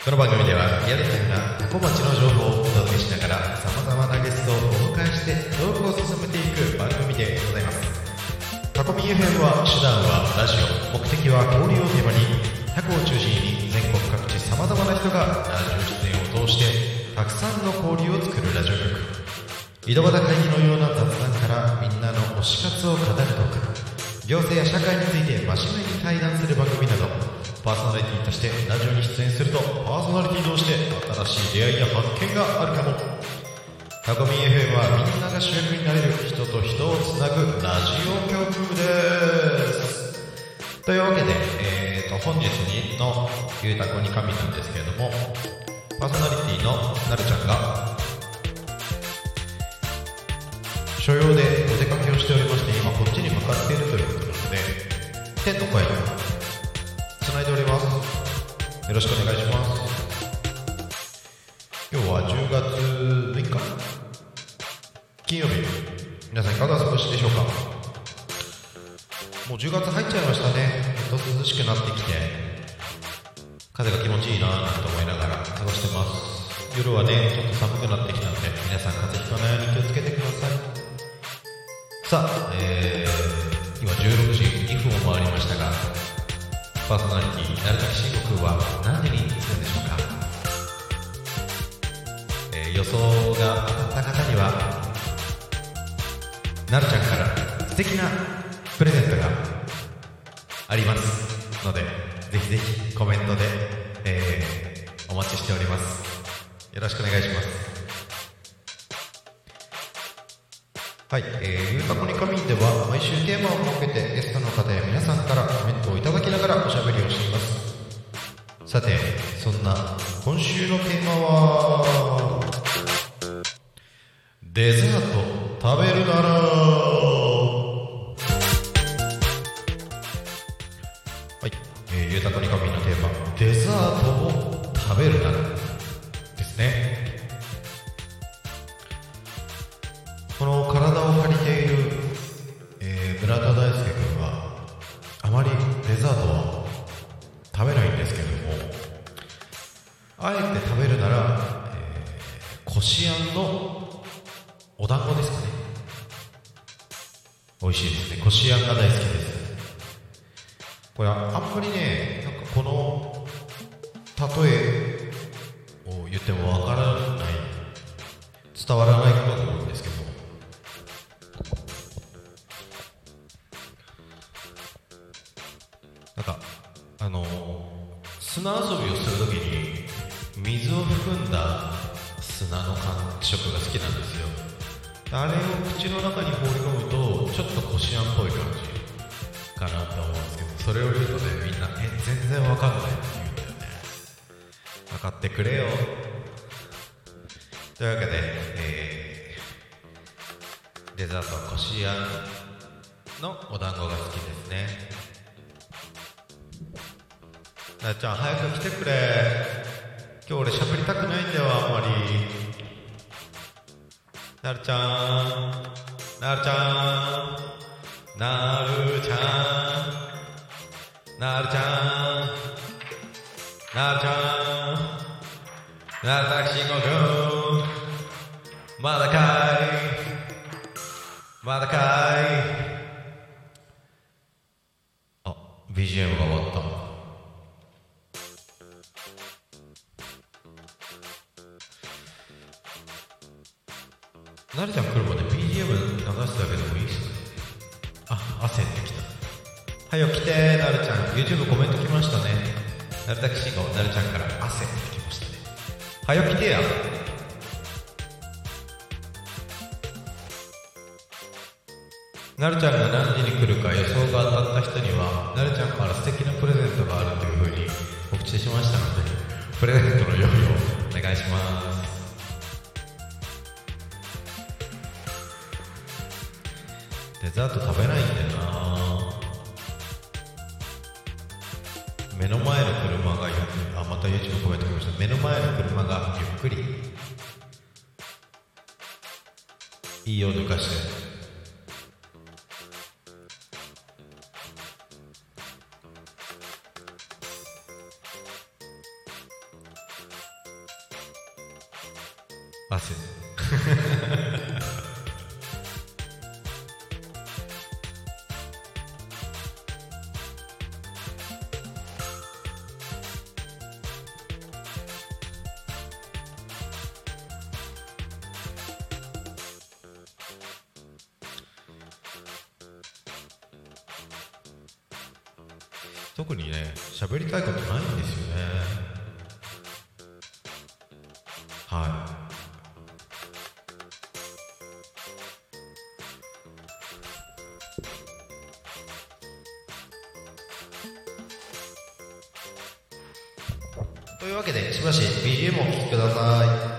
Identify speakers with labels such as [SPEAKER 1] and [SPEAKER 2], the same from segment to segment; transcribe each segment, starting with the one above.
[SPEAKER 1] こ
[SPEAKER 2] の番組ではリアルタイムなタコ町の情報をお届けしながら様々なゲストをお迎えしてトークを進めていく番組でございます。タコミ FM は手段はラジオ目的は交流をテーマにタコを中心に全国各地様々な人がラジオ出演を通してたくさんの交流を作るラジオ局。井戸端会議のような雑談からみんなの推し活を語るトーク行政や社会について真面目に対談する番組などパーソナリティとしてラジオに出演するとパーソナリティ同士で新しい出会いや発見があるかも。タコミ FM はみんなが主役になれる人と人をつなぐラジオ局です。というわけで、えー、と本日の「ゆうたこに神」なんですけれどもパーソナリティのなるちゃんが所用でお出かけをしておりまして今こっちに向かっているということなので天の声。よろしくお願いします。今日は10月6日。金曜日。皆さんいかがお過ごしでしょうか？もう10月入っちゃいましたね。ちょっと涼しくなってきて。風が気持ちいいなぁと思いながら過ごしてます。夜はねちょっと寒くなってきたので皆さん風邪ひかないように気をつけてください。さあ、えー、今16時2分を回りましたがパーソナリティ鳴滝慎吾君は何時に着くんでしょうか、えー予想が当たった方にはなるちゃんから素敵なプレゼントがありますのでぜひぜひコメントで、えーお待ちしております。よろしくお願いします。はい、えー、ゆうたこにかみんでは毎週テーマを設けてゲストの方や皆さんからコメントをいただきながらおしゃべりをしています。さてそんな今週のテーマはデザート食べるなら。なるちゃんなるちゃんなるちゃんなるたきしんごくんまだかいまだかいあ BGM が終わったなるちゃん来るまで BGM 流すだけでもいいっすね。あ焦ってきたはよ来てなるちゃん YouTube コメント来ましたね。なるたきしんごなるちゃんから焦ってきましたね。はよ来てや。なるちゃんが何時に来るか予想が当たった人にはなるちゃんから素敵なプレゼントがあるというふうに告知しましたのでプレゼントの用意をお願いします。デザート食べないんだよ目の前の車がゆっくりあまた YouTube コメント来ました目の前の車がゆっくりいいよ抜かしてはい。というわけでしばし BGM をお聴きください。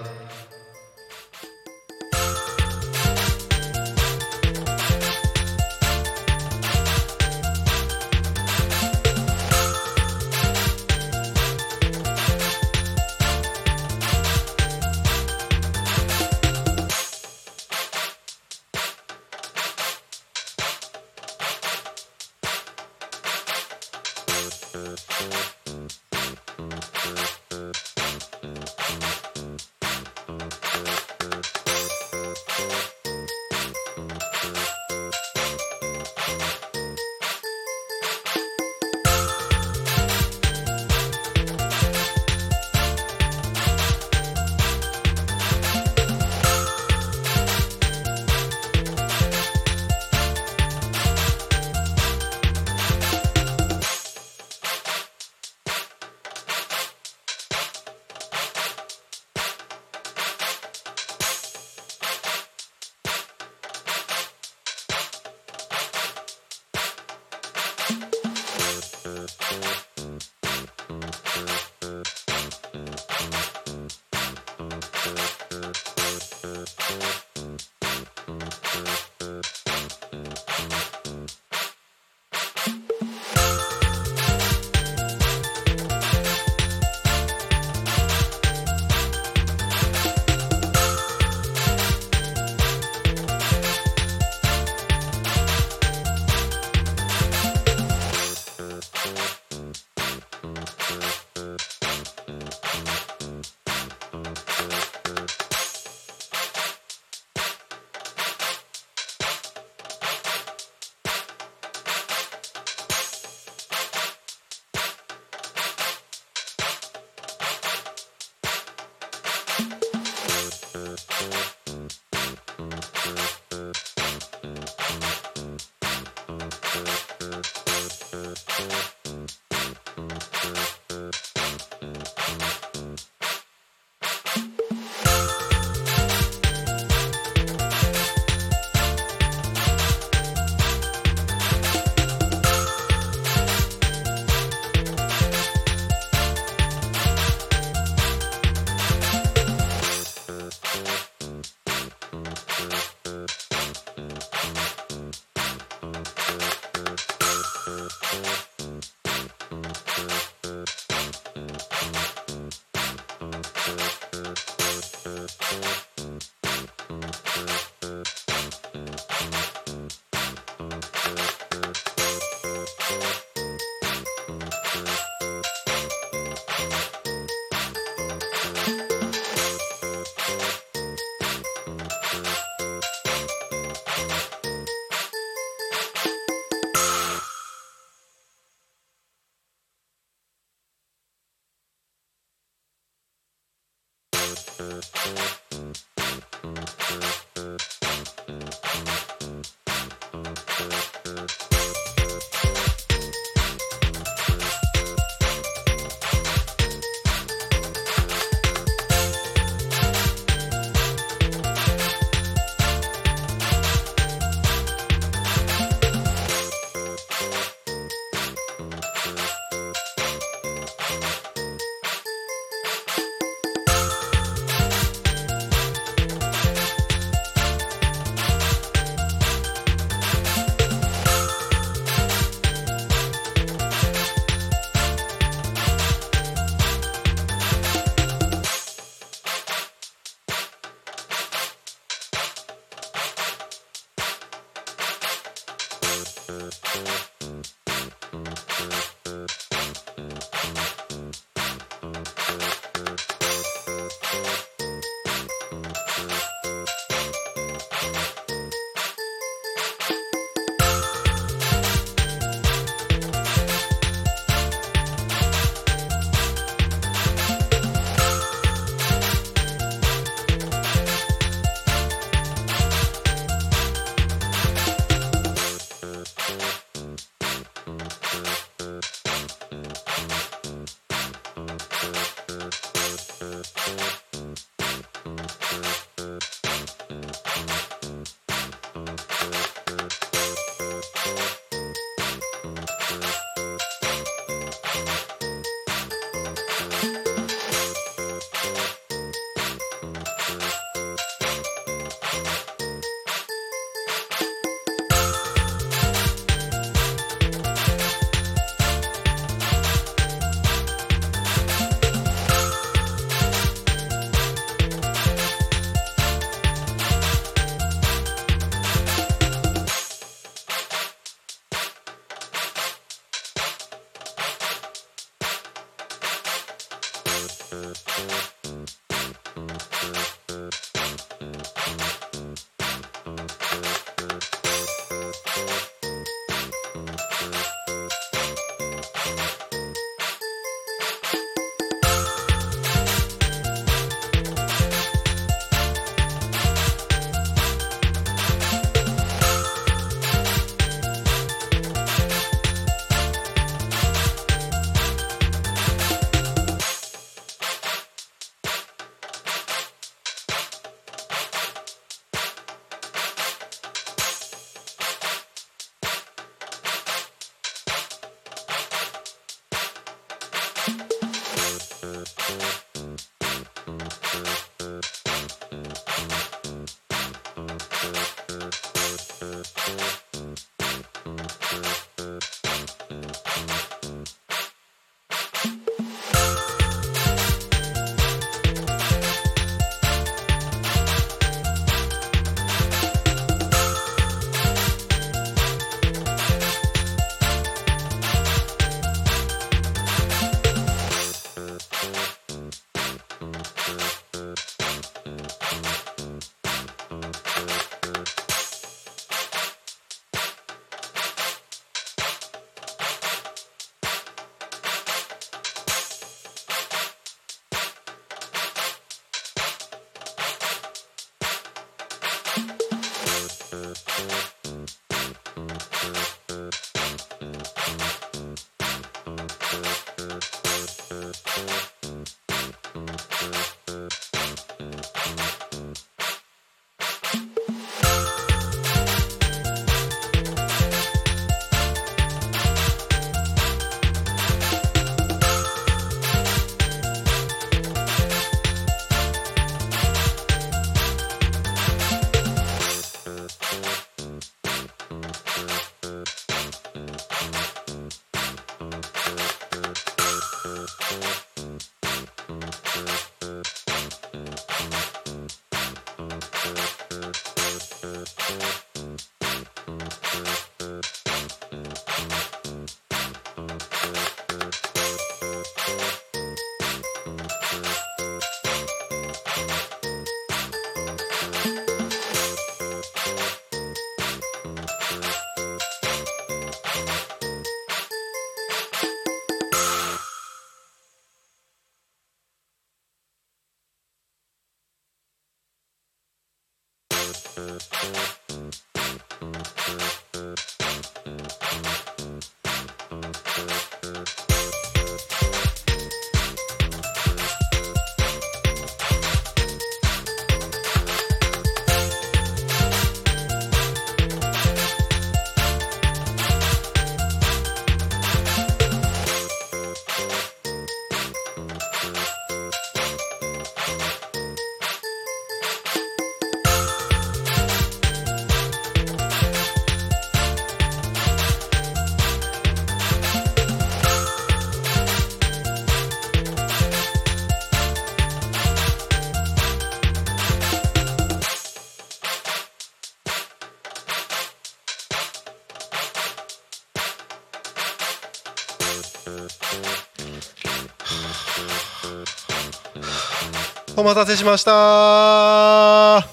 [SPEAKER 1] お待たせしました。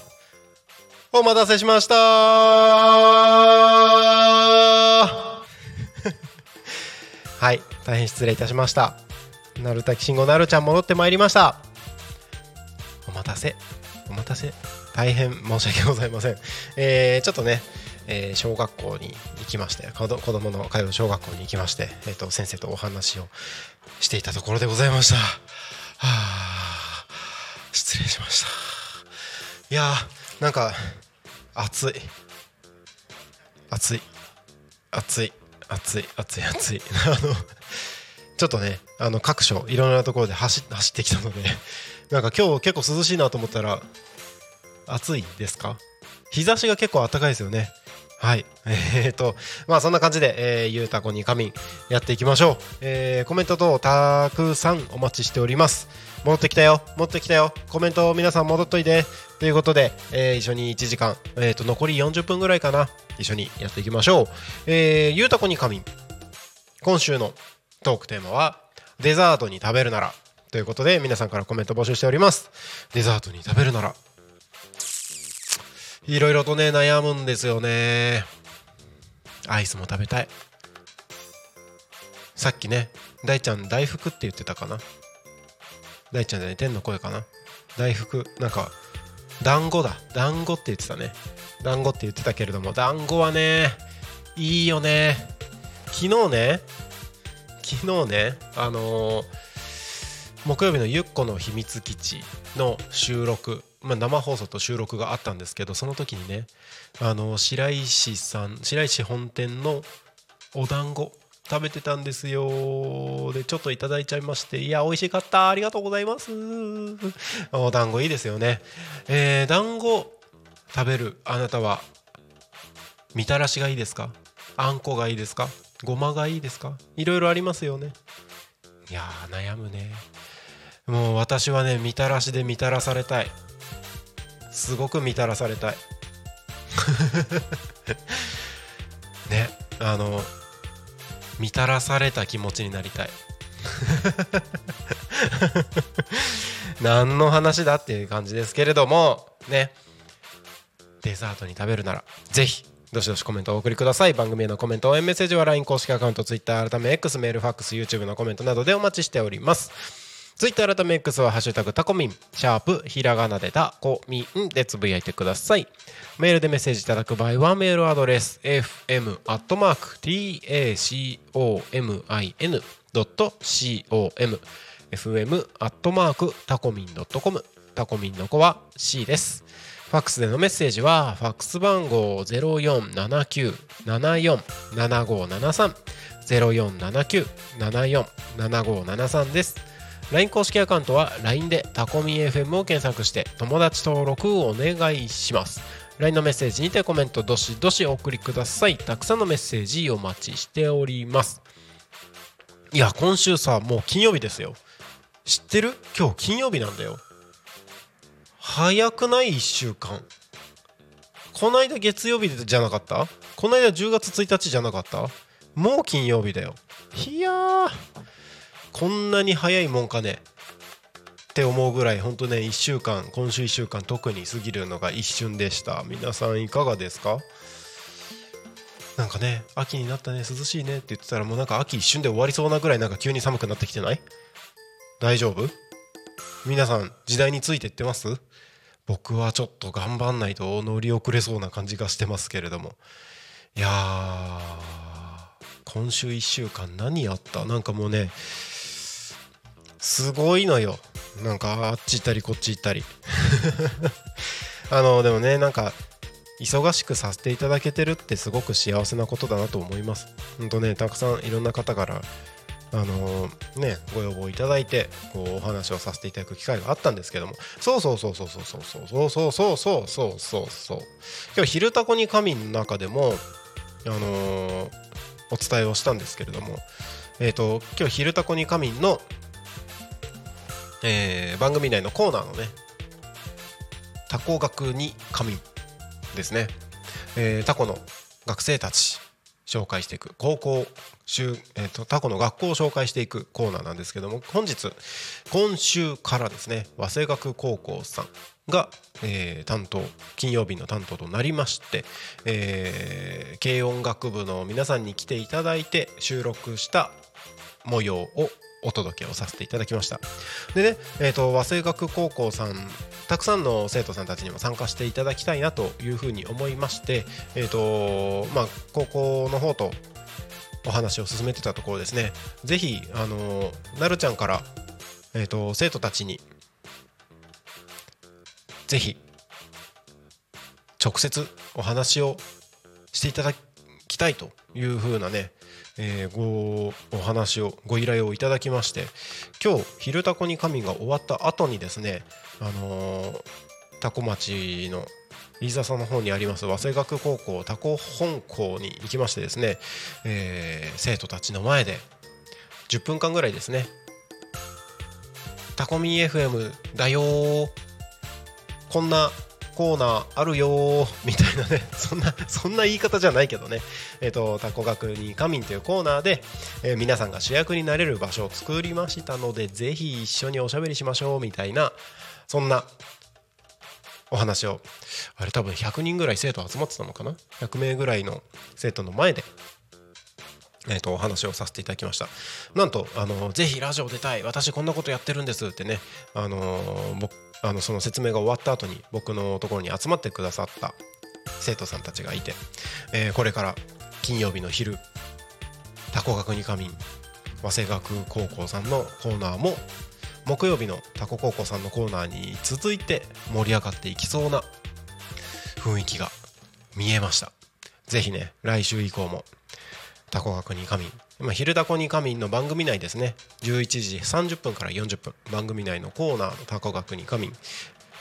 [SPEAKER 1] お待たせしました。はい大変失礼いたしました。なるたきしんごなるちゃん戻ってまいりました。お待たせ。お待たせ。大変申し訳ございません。えー、ちょっとねえー小学校に行きまして子ど子供の通う小学校に行きまして、えー、と先生とお話をしていたところでございました。はあ。失礼しました。いやーなんか暑い。暑い。暑い。暑い。暑い。暑い。あのちょっとねあの各所いろんなところで走走ってきたのでなんか今日結構涼しいなと思ったら暑いですか？日差しが結構暖かいですよね。はい。えー、と、まあそんな感じで、えー、ゆうたこに仮眠やっていきましょう。えー、コメント等たくさんお待ちしております。戻ってきたよ、戻ってきたよ、コメント皆さん戻っといて。ということで、えー、一緒に1時間、えー、と、残り40分ぐらいかな。一緒にやっていきましょう。えー、ゆうたこに仮眠。今週のトークテーマは、デザートに食べるなら。ということで、皆さんからコメント募集しております。デザートに食べるなら。いろいろとね悩むんですよね。アイスも食べたい。さっきね大ちゃん大福って言ってたかな？大ちゃんじゃない天の声かな？大福なんか団子だ。団子って言ってたね。団子って言ってたけれども団子はねいいよね。昨日ね昨日ねあのー木曜日のゆっこの秘密基地の収録、まあ、生放送と収録があったんですけどその時にねあの白石さん白石本店のお団子食べてたんですよ。でちょっといただいちゃいましていや美味しかったありがとうございます。お団子いいですよね。えー、団子食べるあなたはみたらしがいいですか？あんこがいいですか？ごまがいいですか？いろいろありますよね。いや悩むね。もう私はねみたらしでみたらされたい。すごくみたらされたい。ねあのみたらされた気持ちになりたい。何の話だっていう感じですけれどもね。デザートに食べるならぜひどしどしコメントをお送りください。番組へのコメント応援メッセージは LINE 公式アカウント Twitter 改め X メールファックス YouTube のコメントなどでお待ちしておりますツイッター改め X はハッシュタグタコミン、シャープ、ひらがなでタコミンでつぶやいてください。メールでメッセージいただく場合はメールアドレス fm.tacomin.com fm アットマークタコミン .com タコミンの子は C です。ファックスでのメッセージはファックス番号0479747573 0479747573です。LINE 公式アカウントは LINE でタコミ FM を検索して友達登録をお願いします。LINE のメッセージにてコメントどしどしお送りください。たくさんのメッセージお待ちしております。いや、今週さ、もう金曜日ですよ。知ってる？今日金曜日なんだよ。早くない？1週間。こないだ月曜日じゃなかった？こないだ10月1日じゃなかった？もう金曜日だよ。いやー。こんなに早いもんかね。って思うぐらい本当ね1週間今週1週間特に過ぎるのが一瞬でした。皆さんいかがですか？なんかね秋になったね涼しいねって言ってたらもうなんか秋一瞬で終わりそうなぐらいなんか急に寒くなってきてない？大丈夫？皆さん時代についてってます？僕はちょっと頑張んないと乗り遅れそうな感じがしてますけれども。いやー今週1週間何やった？なんかもうねすごいのよ。なんかあっち行ったりこっち行ったり。あのでもねなんか忙しくさせていただけてるってすごく幸せなことだなと思います。ほんとねたくさんいろんな方からあのねご要望いただいてこうお話をさせていただく機会があったんですけども。そうそうそうそうそうそうそうそうそうそうそう。そうそう今日「昼タコに神」の中でもあのお伝えをしたんですけれども。えっ、と今日「昼タコに神」のえー番組内のコーナーのねタコ学に神ですね、えータコの学生たち紹介していく高校週、えー、とタコの学校を紹介していくコーナーなんですけども本日今週からですね早稲学高校さんが、えー担当金曜日の担当となりまして、えー軽音楽部の皆さんに来ていただいて収録した模様をお届けをさせていただきました。でね、えー、と早稲学高校さんたくさんの生徒さんたちにも参加していただきたいなというふうに思いまして、えーとまあ、高校の方とお話を進めてたところですね。ぜひ、あのなるちゃんから、えー、と生徒たちにぜひ直接お話をしていただきたいというふうなね、えーごお話をご依頼をいただきまして今日「昼タコに神」が終わった後にですねあのータコ町の飯沢さんの方にあります早稲学高校タコ本校に行きましてですね、え生徒たちの前で10分間ぐらいですねタコミ FM だよこんなコーナーあるよーみたいなね。そんなそんな言い方じゃないけどね。えっ、とタコ学に仮眠というコーナーで、えー皆さんが主役になれる場所を作りましたのでぜひ一緒におしゃべりしましょうみたいなそんなお話を。あれ多分100人ぐらい生徒集まってたのかな？100名ぐらいの生徒の前でえー、とお話をさせていただきました。なんとあのぜひラジオ出たい。私こんなことやってるんですってね。あの僕あのその説明が終わった後に僕のところに集まってくださった生徒さんたちがいて、えーこれから金曜日の昼タコ学に仮眠早稲学高校さんのコーナーも木曜日のタコ高校さんのコーナーに続いて盛り上がっていきそうな雰囲気が見えました。ぜひね来週以降もタコ学に仮眠、まあ、昼タコに仮眠の番組内ですね。11時30分から40分。番組内のコーナーのタコ学に仮眠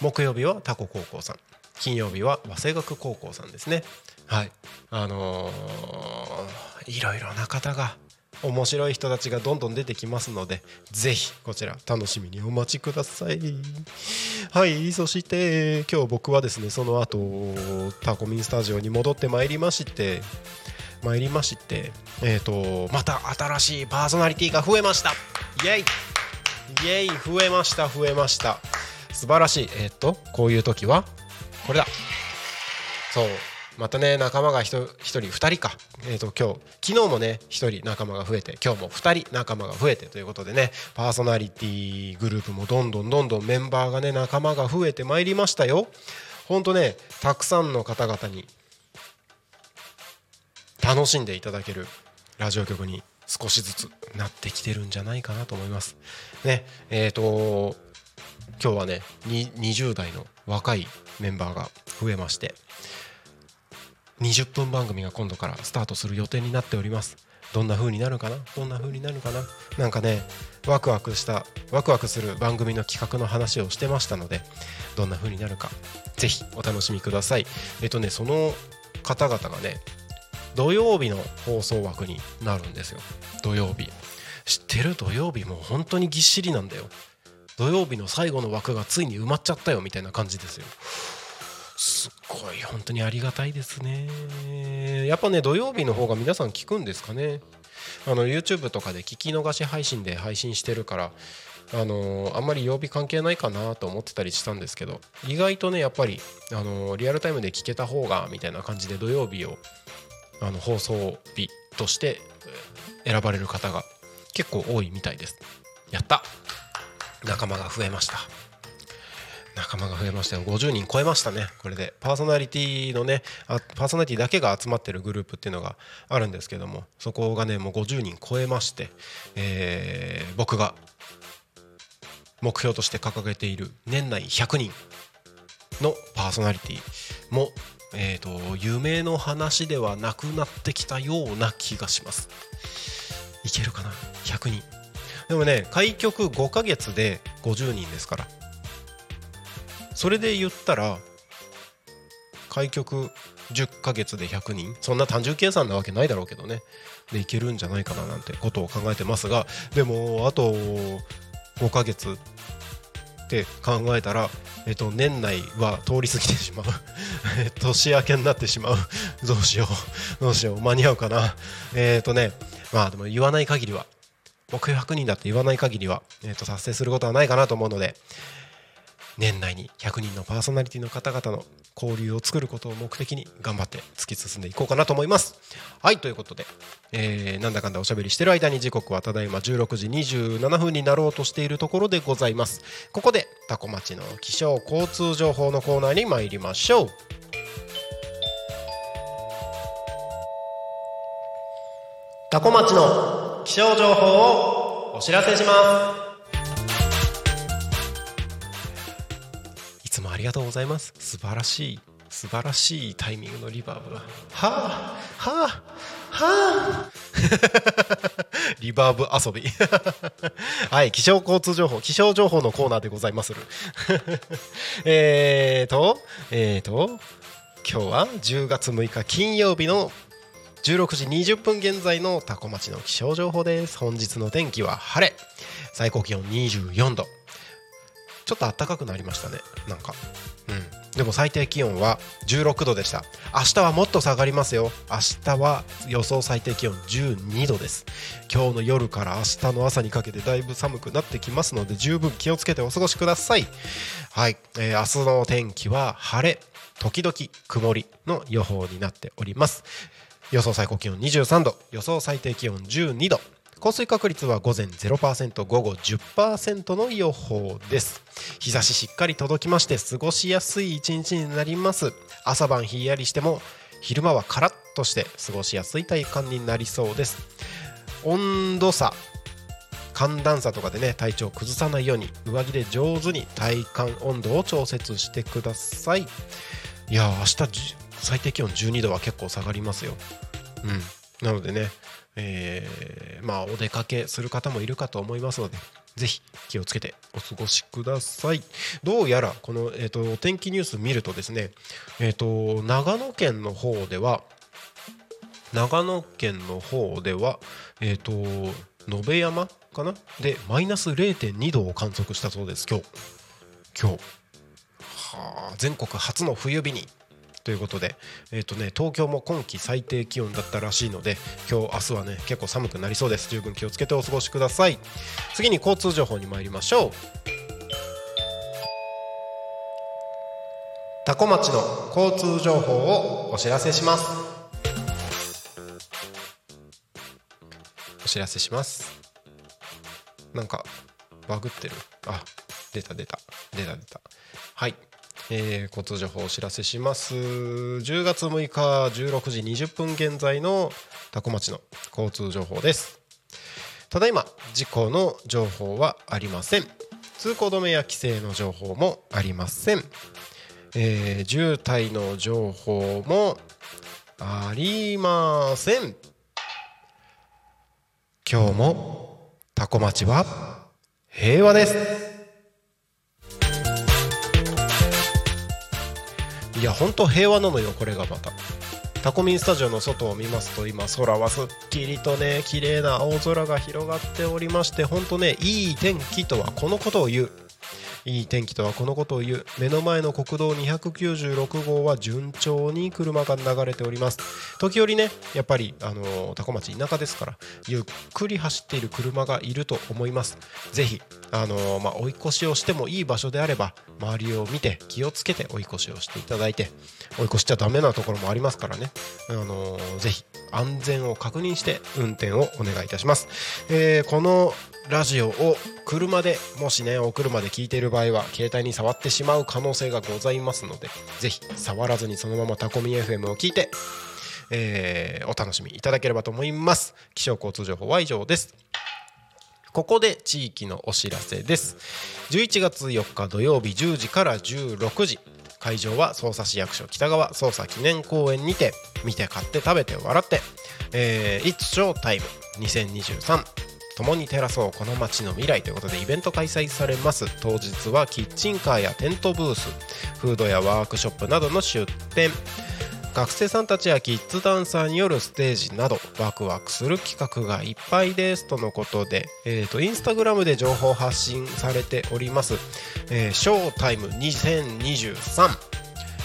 [SPEAKER 1] 木曜日はタコ高校さん。金曜日は早稲学高校さんですね。はい。あのーいろいろな方が面白い人たちがどんどん出てきますのでぜひこちら楽しみにお待ちください。はい。そして今日僕はですねその後タコミンスタジオに戻ってまいりまして参りましてえっ、とまた新しいパーソナリティが増えました。イエイ。イエイ。増えました。増えました。素晴らしい。えっ、とこういう時はこれだ。そう。またね仲間が 1, 人2人か。えっ、と今日昨日もね1人仲間が増えて今日も2人仲間が増えてということでねパーソナリティグループもどんどんどんどんメンバーがね仲間が増えてまいりましたよ。ほんとねたくさんの方々に楽しんでいただけるラジオ局に少しずつなってきてるんじゃないかなと思います。ねえー、と今日はね20代の若いメンバーが増えまして20分番組が今度からスタートする予定になっております。どんな風になるかな？どんな風になるかな？なんかねワクワクしたワクワクする番組の企画の話をしてましたのでどんな風になるかぜひお楽しみくださいえっとねその方々がね土曜日の放送枠になるんですよ。土曜日。知ってる？土曜日もう本当にぎっしりなんだよ。土曜日の最後の枠がついに埋まっちゃったよみたいな感じですよ。すっごい本当にありがたいですね。やっぱね土曜日の方が皆さん聞くんですかね。あの YouTube とかで聞き逃し配信で配信してるからあのあんまり曜日関係ないかなと思ってたりしたんですけど意外とねやっぱりあのリアルタイムで聞けた方がみたいな感じで土曜日をあの放送日として選ばれる方が結構多いみたいです。やった。仲間が増えました。仲間が増えましたよ。50人超えましたね。これで。パーソナリティのねあパーソナリティだけが集まってるグループっていうのがあるんですけどもそこがねもう50人超えまして、えー僕が目標として掲げている年内100人のパーソナリティも、えー、と夢の話ではなくなってきたような気がします。いけるかな？100人。でもね開局5ヶ月で50人ですから。それで言ったら開局10ヶ月で100人。そんな単純計算なわけないだろうけどね。でいけるんじゃないかななんてことを考えてますがでもあと5ヶ月。って考えたら、えっと、年内は通り過ぎてしまう。年明けになってしまう。どうしよう。どうしよう。間に合うかな。えっ、とねまあでも言わない限りは。目標100人だって言わない限りは、えっ、と達成することはないかなと思うので年内に100人のパーソナリティの方々の交流を作ることを目的に頑張って突き進んでいこうかなと思います。はいということで、えーなんだかんだおしゃべりしてる間に時刻はただいま16時27分になろうとしているところでございます。ここでタコ町の気象交通情報のコーナーに参りましょう。タコ町の気象情報をお知らせしますりがとうございます。素晴らしい素晴らしいタイミングのリバーブがはあはあはあ。リバーブ遊び。はい気象交通情報気象情報のコーナーでございまする。えーとえーと今日は10月6日金曜日の16時20分現在のタコ町の気象情報です。本日の天気は晴れ。最高気温24度。ちょっと暖かくなりましたね。なんか。うん。でも最低気温は16度でした。明日はもっと下がりますよ。明日は予想最低気温12度です。今日の夜から明日の朝にかけてだいぶ寒くなってきますので十分気をつけてお過ごしください。はい、えー明日の天気は晴れ。時々曇りの予報になっております。予想最高気温23度。予想最低気温12度。降水確率は午前0%午後10%の予報です。日差ししっかり届きまして過ごしやすい一日になります。朝晩ひんやりしても昼間はカラッとして過ごしやすい体感になりそうです。温度差寒暖差とかでね体調を崩さないように上着で上手に体感温度を調節してください。いやー明日最低気温12度は結構下がりますよ。うん。なのでねえーまあお出かけする方もいるかと思いますのでぜひ気をつけてお過ごしください。どうやらこの、えー、とお天気ニュース見るとですね、えー、と長野県の方では長野県の方ではえっ、と野辺山かな？でマイナス0.2度を観測したそうです今日。今日。はあ全国初の冬日に。ということで、えーとね、東京も今季最低気温だったらしいので今日明日はね結構寒くなりそうです。十分気をつけてお過ごしください。次に交通情報に参りましょう。多古町の交通情報をお知らせします。お知らせします。なんかバグってる？あ出た出た。出た出た。はい。えー交通情報をお知らせします。10月6日16時20分現在の多古町の交通情報です。ただいま事故の情報はありません。通行止めや規制の情報もありません、えー渋滞の情報もありません。今日も多古町は平和です。いや本当平和なのよこれがまた。タコミンスタジオの外を見ますと今空はすっきりとね綺麗な青空が広がっておりまして本当ねいい天気とはこのことを言う。いい天気とはこのことを言う。目の前の国道296号は順調に車が流れております。時折ねやっぱりあの多古町田舎ですからゆっくり走っている車がいると思います。ぜひあのまあ、追い越しをしてもいい場所であれば周りを見て気をつけて追い越しをしていただいて追い越しちゃダメなところもありますからね、あのぜひ安全を確認して運転をお願いいたします、えーこのラジオを車でもしねお車で聞いている場合は携帯に触ってしまう可能性がございますのでぜひ触らずにそのままタコミ FM を聞いて、えーお楽しみいただければと思います。気象交通情報は以上です。ここで地域のお知らせです。11月4日土曜日10時から16時会場は匝瑳市役所北川捜査記念公園にて見て買って食べて笑って「えー、It's Showtime 2023」共に照らそうこの街の未来ということでイベント開催されます。当日はキッチンカーやテントブースフードやワークショップなどの出店。学生さんたちやキッズダンサーによるステージなどワクワクする企画がいっぱいです。とのことで、えー、とインスタグラムで情報発信されております、えー、ショータイム2023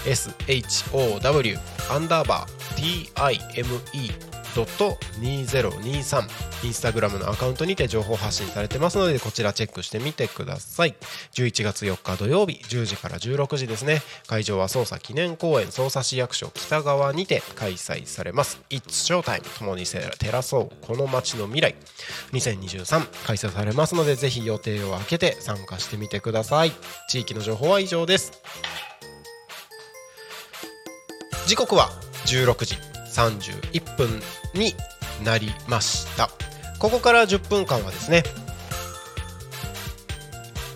[SPEAKER 1] SHOW アンダーバー TIME 2023インスタグラムのアカウントにて情報発信されてますのでこちらチェックしてみてください。11月4日土曜日10時から16時ですね。会場は捜査記念公園捜査市役所北側にて開催されます。It's Showtime 共に照らそうこの街の未来。2023開催されますのでぜひ予定を空けて参加してみてください。地域の情報は以上です。時刻は16時。31分になりました。ここから10分間はですね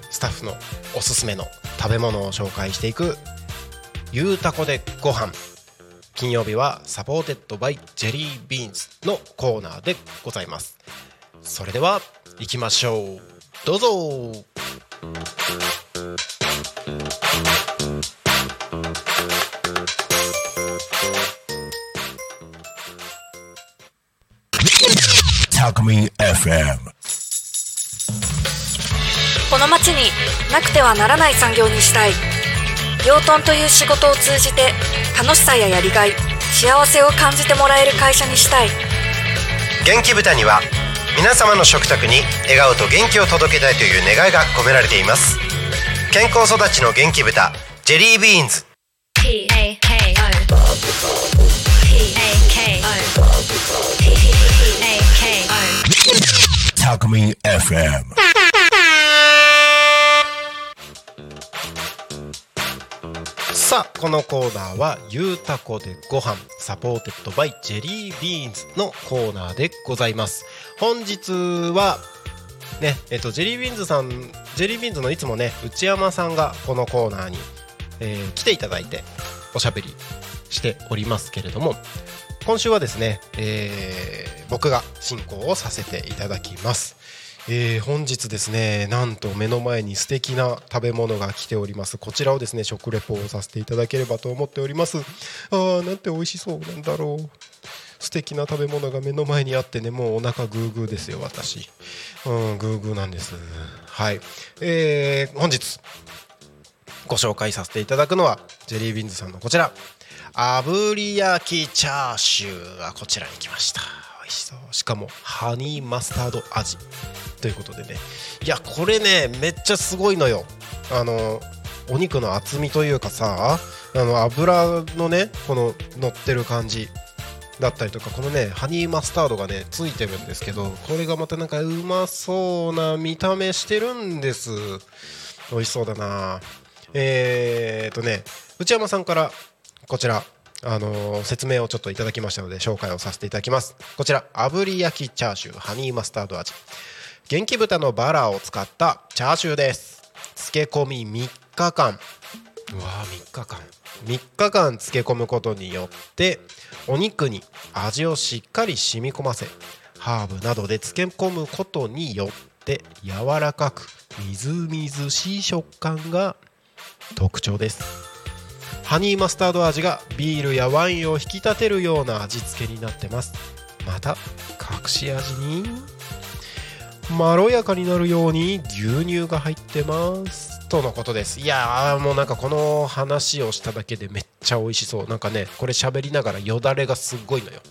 [SPEAKER 1] スタッフのおすすめの食べ物を紹介していく「ゆうたこでご飯。金曜日は supported by ジェリービーンズのコーナーでございます。それでは行きましょう。どうぞ。
[SPEAKER 3] Talk Me FM.
[SPEAKER 4] この町になくてはならない産業にしたい。養豚という仕事を通じて楽しさややりがい幸せを感じてもらえる会社にしたい。
[SPEAKER 1] 元気豚には皆様の食卓に笑顔と元気を届けたいという願いが込められています。健康育ちの元気豚ジェリービーンズ
[SPEAKER 3] Talk Me FM.
[SPEAKER 1] さあこのコーナーは「ゆうたこでご飯 supported by ジェリービーンズ」のコーナーでございます本日はねえっとジェリービーンズさんジェリービーンズのいつもね内山さんがこのコーナーに、えー来ていただいておしゃべりしておりますけれども今週はですね、えー僕が進行をさせていただきます。えー本日ですねなんと目の前に素敵な食べ物が来ております。こちらをですね食レポをさせていただければと思っております。あーなんて美味しそうなんだろう。素敵な食べ物が目の前にあってねもうお腹グーグーですよ私。うんグーグーなんです。はい。えー本日ご紹介させていただくのはジェリービーンズさんのこちら。炙り焼きチャーシューがこちらに来ました。美味しそう。しかもハニーマスタード味ということでね。いやこれねめっちゃすごいのよ。あのお肉の厚みというかさあの油のねこの乗ってる感じだったりとかこのねハニーマスタードがねついてるんですけどこれがまたなんかうまそうな見た目してるんです。美味しそうだな。えー、とね内山さんからこちらあのー説明をちょっといただきましたので紹介をさせていただきます。こちら炙り焼きチャーシューハニーマスタード味。元気豚のバラを使ったチャーシューです。漬け込み3日間。うわー3日間。3日間漬け込むことによってお肉に味をしっかり染み込ませハーブなどで漬け込むことによって柔らかくみずみずしい食感が特徴ですハニーマスタード味がビールやワインを引き立てるような味付けになってます。また隠し味にまろやかになるように牛乳が入ってます。とのことです。いやーもうなんかこの話をしただけでめっちゃ美味しそう。なんかねこれ喋りながらよだれがすっごいのよ。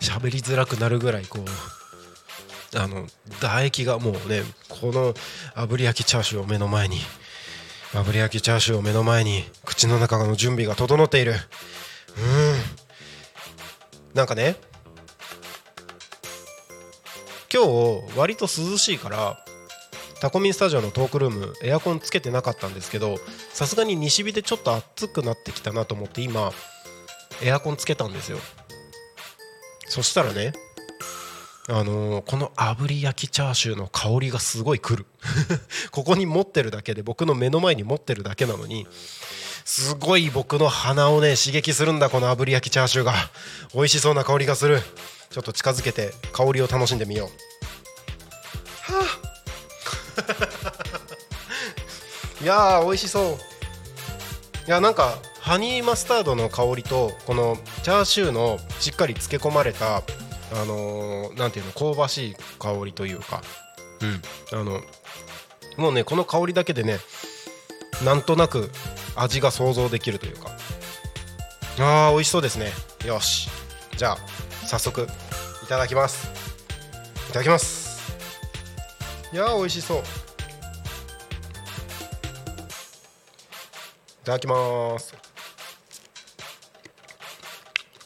[SPEAKER 1] 喋りづらくなるぐらいこうあの唾液がもうねこの炙り焼きチャーシューを目の前に炙り焼きチャーシューを目の前に口の中の準備が整っている。うん。なんかね今日割と涼しいからタコミンスタジオのトークルームエアコンつけてなかったんですけどさすがに西日でちょっと暑くなってきたなと思って今エアコンつけたんですよ。そしたらねあのーこの炙り焼きチャーシューの香りがすごい来る。ここに持ってるだけで僕の目の前に持ってるだけなのにすごい僕の鼻をね刺激するんだこの炙り焼きチャーシューが。美味しそうな香りがする。ちょっと近づけて香りを楽しんでみよう。はあ いやー美味しそう。いやなんかハニーマスタードの香りとこのチャーシューのしっかり漬け込まれたあのーなんていうの香ばしい香りというか。うん。あのもうねこの香りだけでねなんとなく味が想像できるというか。あー美味しそうですね。よし。じゃあ早速いただきます。いただきます。いやー美味しそう。いただきます。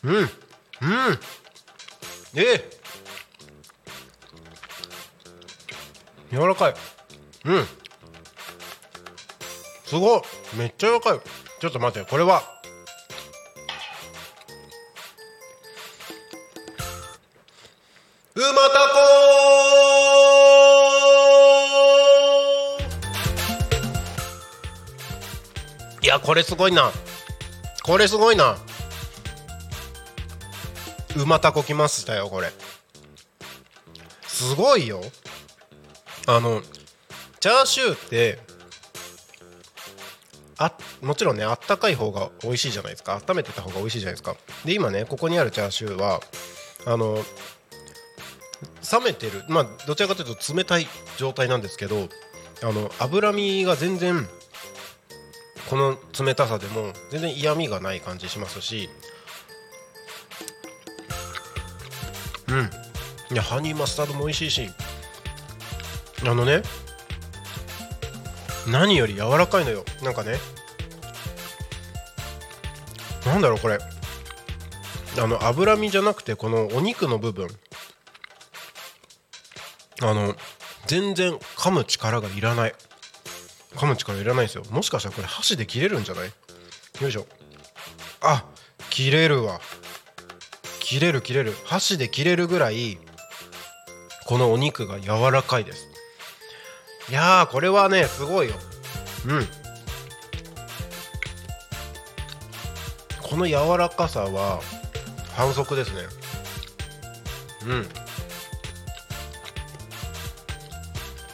[SPEAKER 1] うん。うんえー、柔らかい。うん。すごい。めっちゃ柔らかい。ちょっと待って。これは。うまたこいやこれすごいな。これすごいな。うまたこきましたよこれ。すごいよ。あのチャーシューってあもちろんねあったかい方が美味しいじゃないですか。温めてた方が美味しいじゃないですか。で今ねここにあるチャーシューはあの冷めてる。まあどちらかというと冷たい状態なんですけどあの脂身が全然この冷たさでも全然嫌味がない感じしますしうん。いやハニーマスタードも美味しいし。あのね何より柔らかいのよ。なんかね。なんだろうこれ。あの脂身じゃなくてこのお肉の部分。あの全然噛む力がいらない。噛む力いらないですよ。もしかしたらこれ箸で切れるんじゃない？よいしょ。あ切れるわ。切れる切れる。箸で切れるぐらいこのお肉が柔らかいです。いやーこれはねすごいよ。うん。この柔らかさは反則ですね。うん。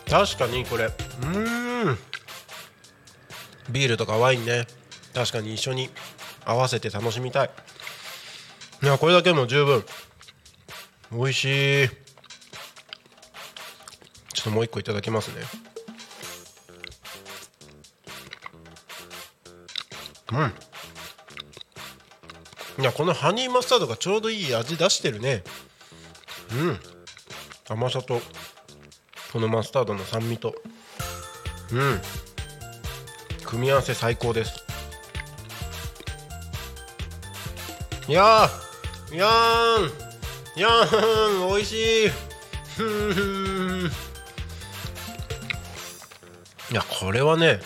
[SPEAKER 1] 確かにこれうん。ビールとかワインね。確かに一緒に合わせて楽しみたい。いやこれだけも十分。美味しい。ちょっともう一個いただきますね。うん。いやこのハニーマスタードがちょうどいい味出してるね。うん。甘さとこのマスタードの酸味と。うん。組み合わせ最高です。いややーん。やーん美味しい。ふん。いやこれはね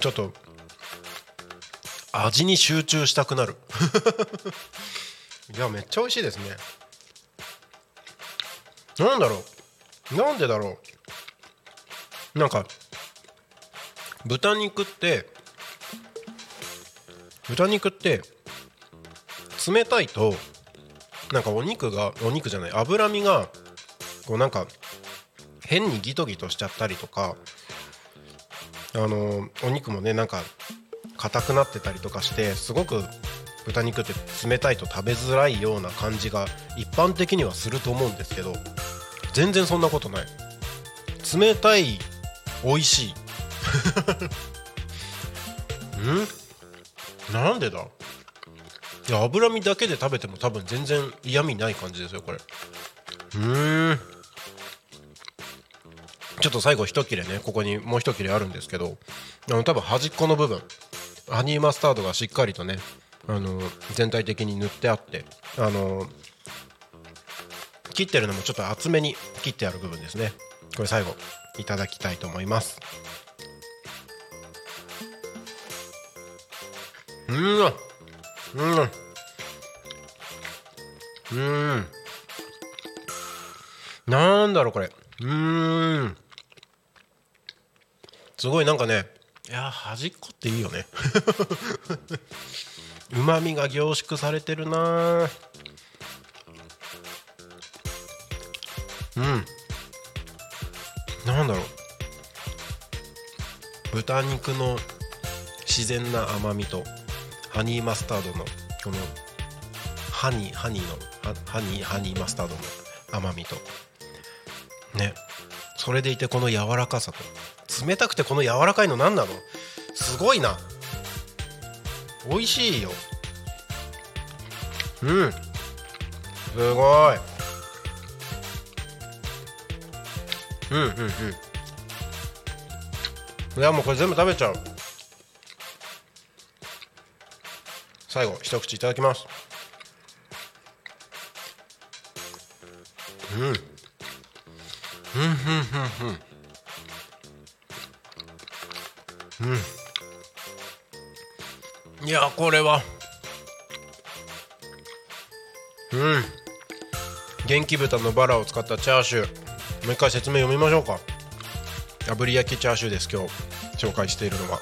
[SPEAKER 1] ちょっと味に集中したくなる。いやめっちゃ美味しいですね。なんだろう。なんでだろう。なんか豚肉って豚肉って冷たいとなんかお肉がお肉じゃない脂身がこうなんか変にギトギトしちゃったりとかあのお肉もねなんか硬くなってたりとかしてすごく豚肉って冷たいと食べづらいような感じが一般的にはすると思うんですけど全然そんなことない。冷たい美味しい。ん？なんでだ？いや脂身だけで食べても多分全然嫌味ない感じですよこれ。うーん。ちょっと最後一切れねここにもう一切れあるんですけどあの多分端っこの部分ハニーマスタードがしっかりとねあの全体的に塗ってあってあの切ってるのもちょっと厚めに切ってある部分ですね。これ最後いただきたいと思いますうん。うん。うん。なんだろうこれ。うん。すごいなんかねいや端っこっていいよね。うまみが凝縮されてるな。うん。なんだろう。豚肉の自然な甘みと。ハニーマスタードのこのハニーハニーのハハニーハニーマスタードの甘みと。ね。それでいてこの柔らかさと。冷たくてこの柔らかいの何なの？すごいな。美味しいよ。うん。すごい。うんうんうん。いやもうこれ全部食べちゃう。最後一口いただきます。うん。うんうんうんうん。うん。いやこれは。うん。元気豚のバラを使ったチャーシュー。もう一回説明読みましょうか。炙り焼きチャーシューです今日。紹介しているのは。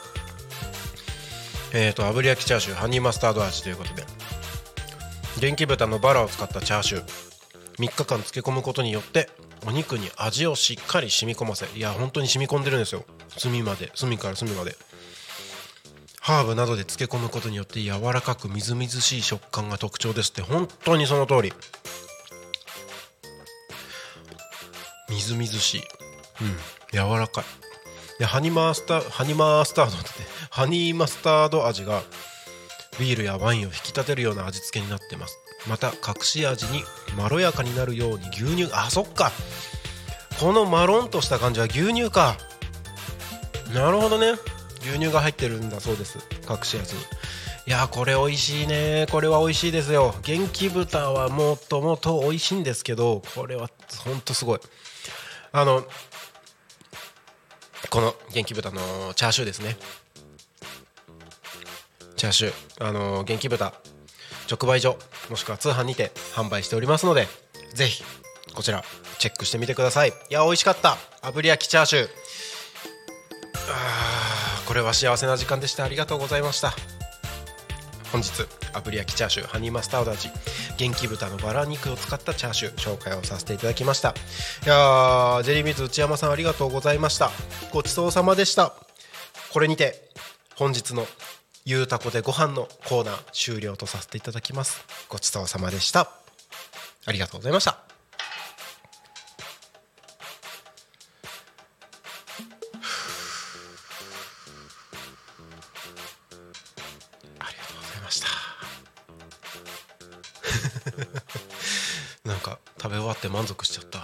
[SPEAKER 1] えーと炙り焼きチャーシューハニーマスタード味ということで。元気豚のバラを使ったチャーシュー。3日間漬け込むことによってお肉に味をしっかり染み込ませいや本当に染み込んでるんですよ。隅まで隅から隅まで。ハーブなどで漬け込むことによって柔らかくみずみずしい食感が特徴ですって。本当にその通り。みずみずしい。うん柔らかい。でハニマスタハニマースタードってハニーマスタード味がビールやワインを引き立てるような味付けになってます。また隠し味にまろやかになるように牛乳。あそっか。このマロンとした感じは牛乳か。なるほどね。牛乳が入ってるんだそうです。隠し味に。いやこれ美味しいね。これは美味しいですよ。元気豚はもっともっと美味しいんですけどこれはほんとすごい。あのこの元気豚のチャーシューですね。チャーシュー。あの元気豚。直売所もしくは通販にて販売しておりますのでぜひこちらチェックしてみてください。いや美味しかった。炙り焼きチャーシュー。あーこれは幸せな時間でした。ありがとうございました。本日炙り焼きチャーシューハニーマスタード味元気豚のバラ肉を使ったチャーシュー紹介をさせていただきました。いやジェリーミーズ内山さんありがとうございました。ごちそうさまでした。これにて本日のゆうたこでご飯のコーナー終了とさせていただきます。ごちそうさまでした。ありがとうございました。満足しちゃった。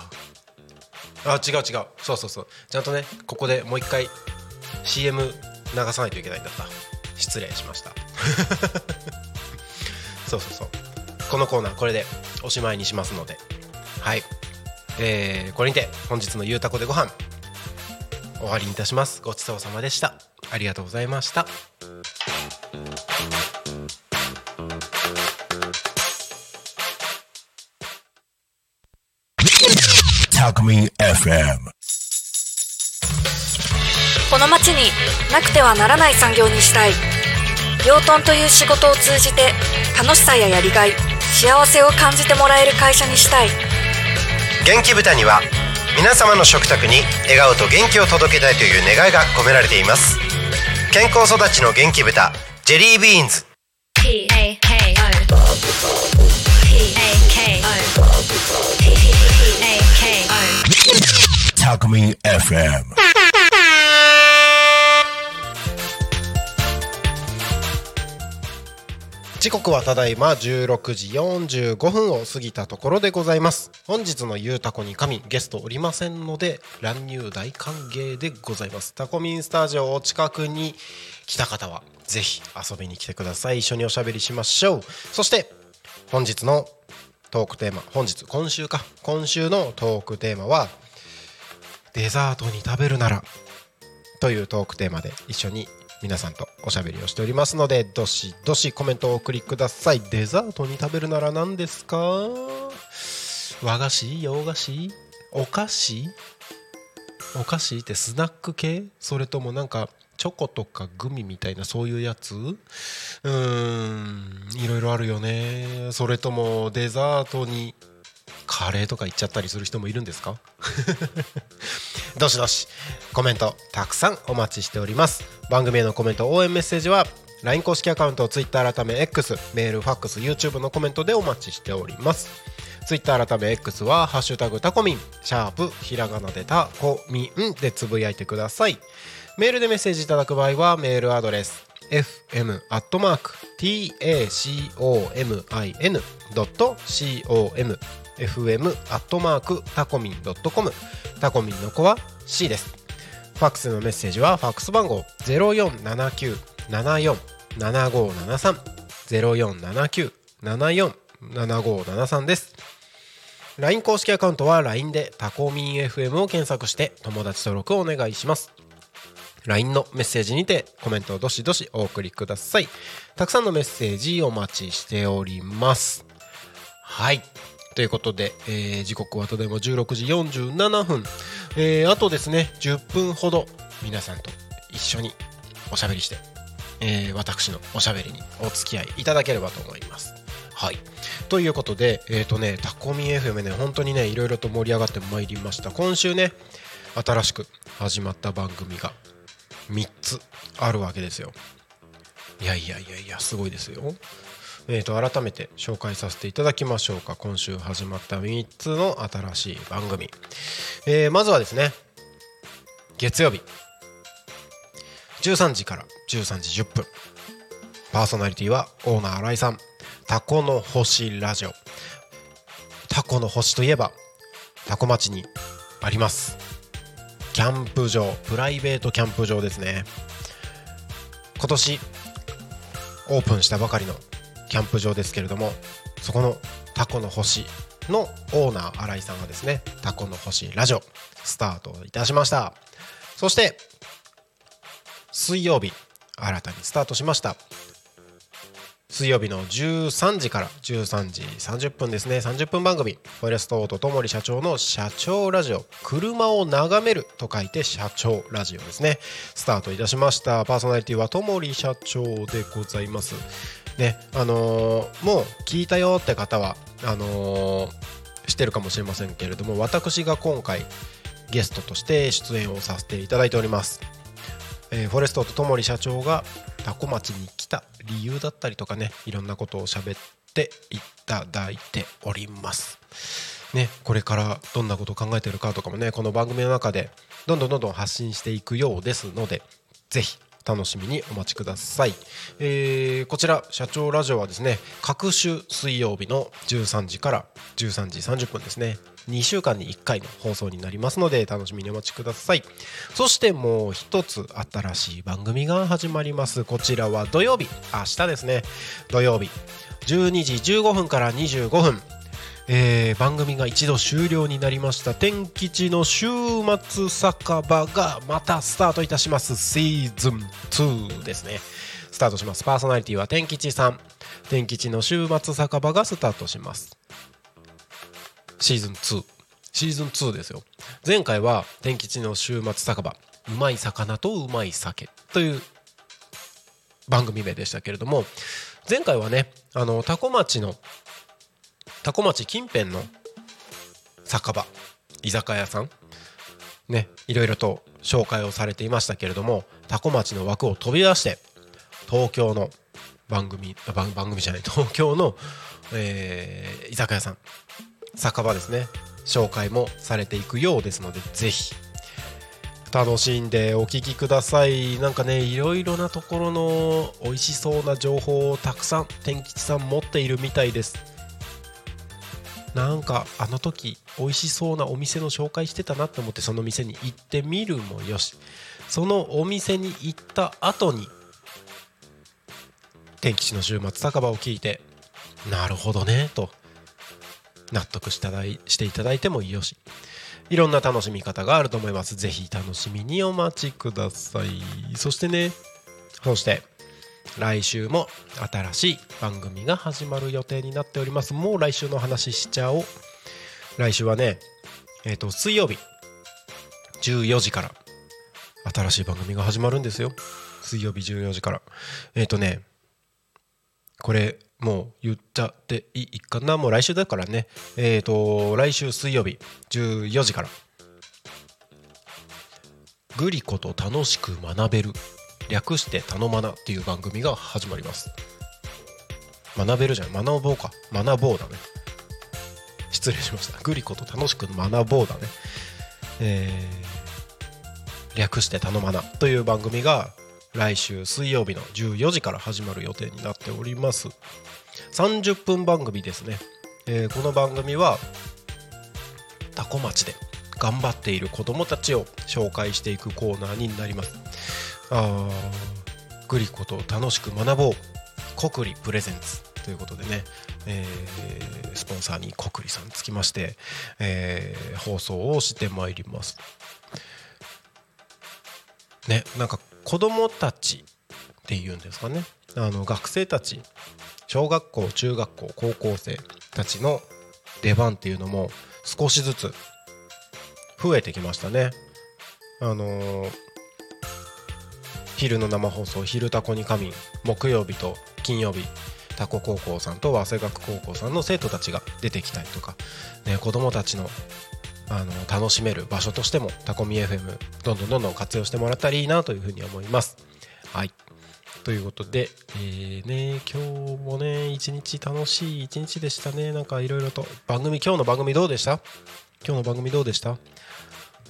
[SPEAKER 1] あ違う違う。そうそうそう。ちゃんとねここでもう一回 CM 流さないといけないんだった。失礼しました。そうそうそう。このコーナーこれでおしまいにしますので。はい。えー、これにて本日の「ゆうたこでご飯終わりにいたします。ごちそうさまでした。ありがとうございました。
[SPEAKER 3] FM
[SPEAKER 4] この町になくてはならない産業にしたい。養豚という仕事を通じて楽しさややりがい幸せを感じてもらえる会社にしたい。
[SPEAKER 1] 元気豚には皆様の食卓に笑顔と元気を届けたいという願いが込められています。健康育ちの元気豚ジェリービーンズ。
[SPEAKER 5] P A O
[SPEAKER 3] タクミン FM
[SPEAKER 1] 時刻はただいま16時45分を過ぎたところでございます。本日のゆうたこに神ゲストおりませんので乱入大歓迎でございます。タコミンスタジオお近くに来た方はぜひ遊びに来てください。一緒におしゃべりしましょう。そして本日のトークテーマ本日今週か。今週のトークテーマはデザートに食べるならというトークテーマで一緒に皆さんとおしゃべりをしておりますのでどしどしコメントをお送りください。デザートに食べるなら何ですか？和菓子？洋菓子？お菓子？お菓子ってスナック系？それともなんかチョコとかグミみたいなそういうやつ？うーんいろいろあるよね。それともデザートにカレーとか行っちゃったりする人もいるんですか？どしどしコメントたくさんお待ちしております。番組へのコメント応援メッセージは LINE 公式アカウント Twitter 改め X メールファックス YouTube のコメントでお待ちしております。ツイッター改め X は「ハッシュタグタコミン」シャープひらがなでタコミンでつぶやいてください。メールでメッセージいただく場合はメールアドレス fm fm アットマークタコミン .com タコミンの子は C です。ファックスのメッセージはファックス番号0479747573 0479747573です。LINE 公式アカウントは LINE でタコミン FM を検索して友達登録をお願いします。LINE のメッセージにてコメントをどしどしお送りください。たくさんのメッセージお待ちしております。はい。ということで、えー時刻はただいま16時47分、えーあとですね10分ほど皆さんと一緒におしゃべりして、えー私のおしゃべりにお付き合いいただければと思います。はい。ということでえっ、とねタコミ FM ね本当にねいろいろと盛り上がってまいりました。今週ね新しく始まった番組が3つあるわけですよ。いやいやいやいやすごいですよ。えー、と改めて紹介させていただきましょうか。今週始まった3つの新しい番組、えーまずはですね月曜日。13時から13時10分。パーソナリティはオーナー新井さん。タコの星ラジオ。タコの星といえばタコ町にあります。キャンプ場。プライベートキャンプ場ですね。今年オープンしたばかりのキャンプ場ですけれどもそこのタコの星のオーナー新井さんがですねタコの星ラジオスタートいたしました。そして水曜日新たにスタートしました。水曜日の13時から13時30分ですね。30分番組フォレストオートともり社長の社長ラジオ車を眺めると書いて社長ラジオですね。スタートいたしました。パーソナリティはともり社長でございます。ねあのーもう聞いたよって方はあのー知ってるかもしれませんけれども私が今回ゲストとして出演をさせていただいております。えーフォレストとともり社長がタコ町に来た理由だったりとかねいろんなことを喋っていただいております。ね、これからどんなことを考えてるかとかもねこの番組の中でどんどんどんどん発信していくようですのでぜひ楽しみにお待ちください、えーこちら社長ラジオはですね各週水曜日の13時から13時30分ですね2週間に1回の放送になりますので楽しみにお待ちください。そしてもう一つ新しい番組が始まります。こちらは土曜日。明日ですね。土曜日。12時15分から25分えー番組が一度終了になりました。天吉の週末酒場がまたスタートいたします。シーズン2ですね。スタートします。パーソナリティは天吉さん。天吉の週末酒場がスタートします。シーズン2シーズン2ですよ。前回は天吉の週末酒場うまい魚とうまい酒という番組名でしたけれども前回はねあの多古町の多古町近辺の酒場居酒屋さんねいろいろと紹介をされていましたけれども多古町の枠を飛び出して東京の番組番番組じゃない東京の、えー居酒屋さん酒場ですね。紹介もされていくようですのでぜひ。楽しんでお聞きください。なんかねいろいろなところの美味しそうな情報をたくさん天吉さん持っているみたいです。なんかあの時美味しそうなお店の紹介してたなと思ってその店に行ってみるもよし。そのお店に行った後に天吉の週末酒場を聞いてなるほどねと。納得しただいしていただいてもよし。いろんな楽しみ方があると思います。ぜひ楽しみにお待ちください。そしてねそして来週も新しい番組が始まる予定になっております。もう来週の話しちゃおう。来週はねえっ、と水曜日14時から新しい番組が始まるんですよ。水曜日14時から。えっ、とねこれもう言っちゃっていいかな。もう来週だからね。えっ、と来週水曜日14時から。グリコと楽しく学べる略して「たのまな」っていう番組が始まります。学べるじゃん。学ぼうか。学ぼうだね。失礼しました。グリコと楽しく学ぼうだね。えー略して「たのまな」という番組が来週水曜日の14時から始まる予定になっております。30分番組ですね、えーこの番組は多古町で頑張っている子どもたちを紹介していくコーナーになります。あーグリコと楽しく学ぼう。コクリプレゼンツ。ということでね、えースポンサーにコクリさんつきまして、えー放送をしてまいります。ねなんか子供たちっていうんですかね。あの学生たち小学校中学校高校生たちの出番っていうのも少しずつ増えてきましたねあのー昼の生放送「昼タコに仮眠」木曜日と金曜日タコ高校さんと早稲学高校さんの生徒たちが出てきたりとか、ね、子どもたちのあの楽しめる場所としてもタコミ FM どんどんどんどん活用してもらったらいいなというふうに思います。はいということで、えーね、今日もね一日楽しい一日でしたね。なんかいろいろと。番組今日の番組どうでした？今日の番組どうでした？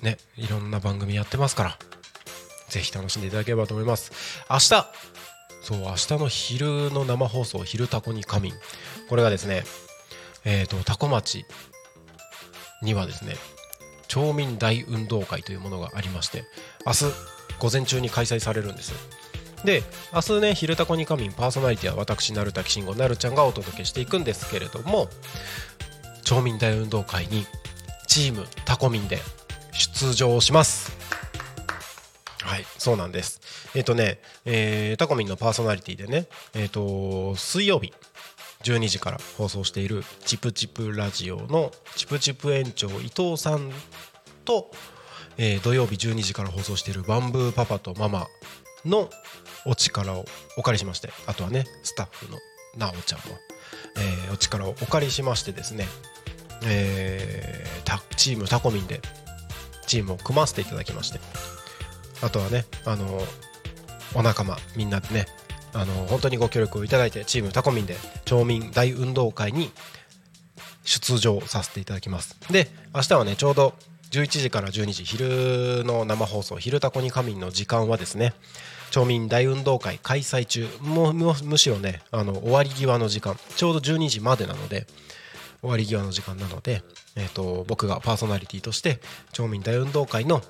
[SPEAKER 1] ねいろんな番組やってますから。ぜひ楽しんでいただければと思います。明日そう明日の昼の生放送「昼タコに仮眠」これがですねえっ、とタコ町にはですね町民大運動会というものがありまして明日午前中に開催されるんですで明日ね「昼タコに仮眠」パーソナリティは私成田慎吾なるちゃんがお届けしていくんですけれども町民大運動会にチームタコミンで出場します。はいそうなんです。えっ、とね、えータコミンのパーソナリティでねえっ、と水曜日12時から放送している「チプチプラジオ」のチプチプ園長伊藤さんと、えー土曜日12時から放送している「バンブーパパとママ」のお力をお借りしましてあとはねスタッフのなおちゃんも、えーお力をお借りしましてですね、えーチームタコミンでチームを組ませていただきましてあとはねあのお仲間みんなでねあの本当にご協力をいただいてチームタコミンで町民大運動会に出場させていただきます。で明日はねちょうど11時から12時昼の生放送「昼タコに仮眠」の時間はですね町民大運動会開催中。もむしろねあの終わり際の時間。ちょうど12時までなので終わり際の時間なので、えー、と僕がパーソナリティとして町民大運動会の、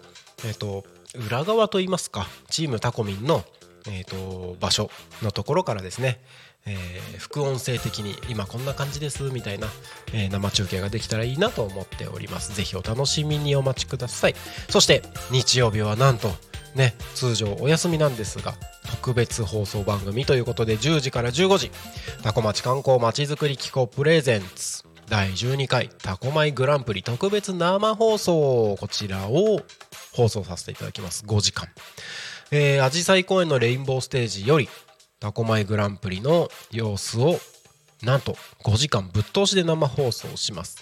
[SPEAKER 1] えー、と裏側といいますかチームタコミンの、えー、と場所のところからですね、えー副音声的に今こんな感じですみたいな、えー生中継ができたらいいなと思っております。ぜひお楽しみにお待ちください。そして日曜日はなんとね通常お休みなんですが特別放送番組ということで10時から15時タコ町観光まちづくり機構プレゼンツ第12回タコマイグランプリ特別生放送こちらを放送させていただきます。5時間。えー、アジサイ公園のレインボーステージよりタコマイグランプリの様子をなんと5時間ぶっ通しで生放送します。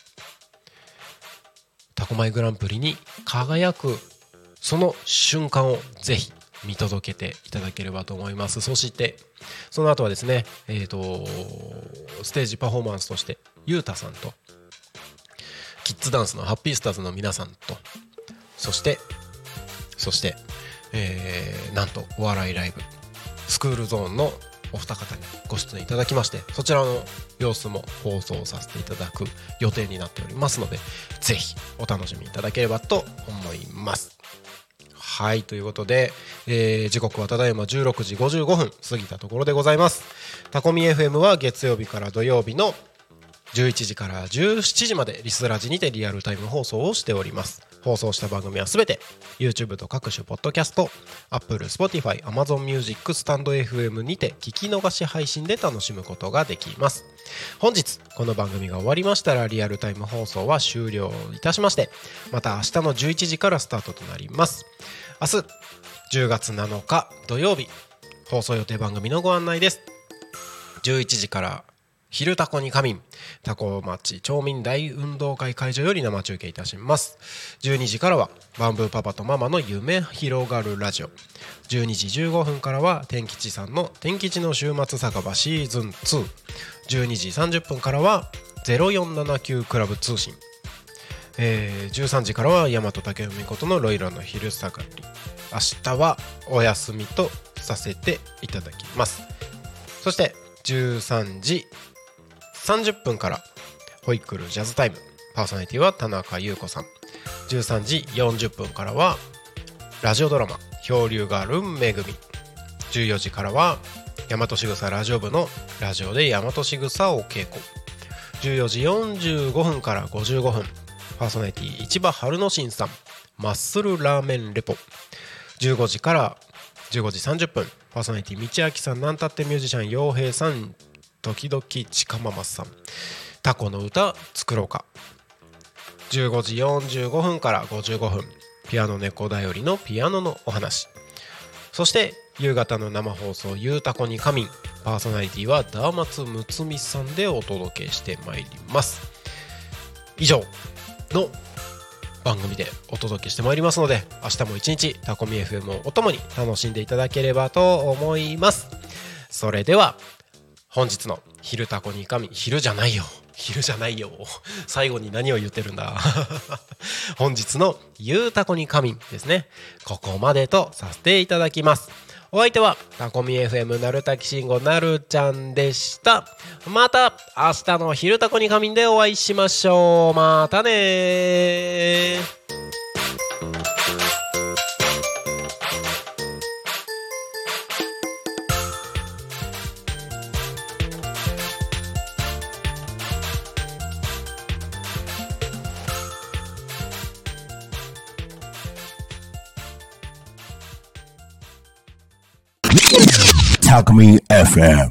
[SPEAKER 1] タコマイグランプリに輝くその瞬間をぜひ見届けていただければと思います。そしてその後はですねえっ、とステージパフォーマンスとしてゆうたさんとキッズダンスのハッピースターズの皆さんとそしてそして、えーなんとお笑いライブスクールゾーンのお二方にご出演いただきましてそちらの様子も放送させていただく予定になっておりますのでぜひお楽しみいただければと思います。はいということで、えー時刻はただいま16時55分過ぎたところでございます。タコミ FM は月曜日から土曜日の11時から17時までリスラジにてリアルタイム放送をしております。放送した番組はすべて YouTube と各種ポッドキャスト Apple、Spotify、Amazon Music、スタンド FM にて聞き逃し配信で楽しむことができます。本日この番組が終わりましたらリアルタイム放送は終了いたしましてまた明日の11時からスタートとなります。明日10月7日土曜日放送予定番組のご案内です。11時から昼タコに仮眠。タコ町町民大運動会会場より生中継いたします。12時からはバンブーパパとママの夢広がるラジオ。12時15分からは天吉さんの天吉の週末酒場シーズン212時30分からは0479クラブ通信。えー13時からは大和武文ことのロイラの昼下がり。明日はお休みとさせていただきます。そして13時30分からホイックルジャズタイム。パーソナリティは田中優子さん。13時40分からはラジオドラマ「漂流があるめぐみ」14時からは大和しぐさラジオ部のラジオで大和しぐさを稽古。14時45分から55分パーソナリティ市場春之進さん。マッスルラーメンレポ。15時から15時30分パーソナリティ道明さんなんたってミュージシャン陽平さん時々ちかママさん。タコの歌作ろうか。15時45分から55分。ピアノ猫だよりのピアノのお話。そして夕方の生放送「ゆうたこに仮眠」パーソナリティはダーマツムツミさんでお届けしてまいります。以上の番組でお届けしてまいりますので明日も一日タコミ FM をお供に楽しんでいただければと思います。それでは本日の「昼タコに神」昼じゃないよ。昼じゃないよ。最後に何を言ってるんだ。本日の「ゆうたこに神」ですね。ここまでとさせていただきます。お相手はタコミ FM なるたきしんごなるちゃんでした。また明日の「昼タコに仮眠」でお会いしましょう。またね
[SPEAKER 3] Alchemy FM.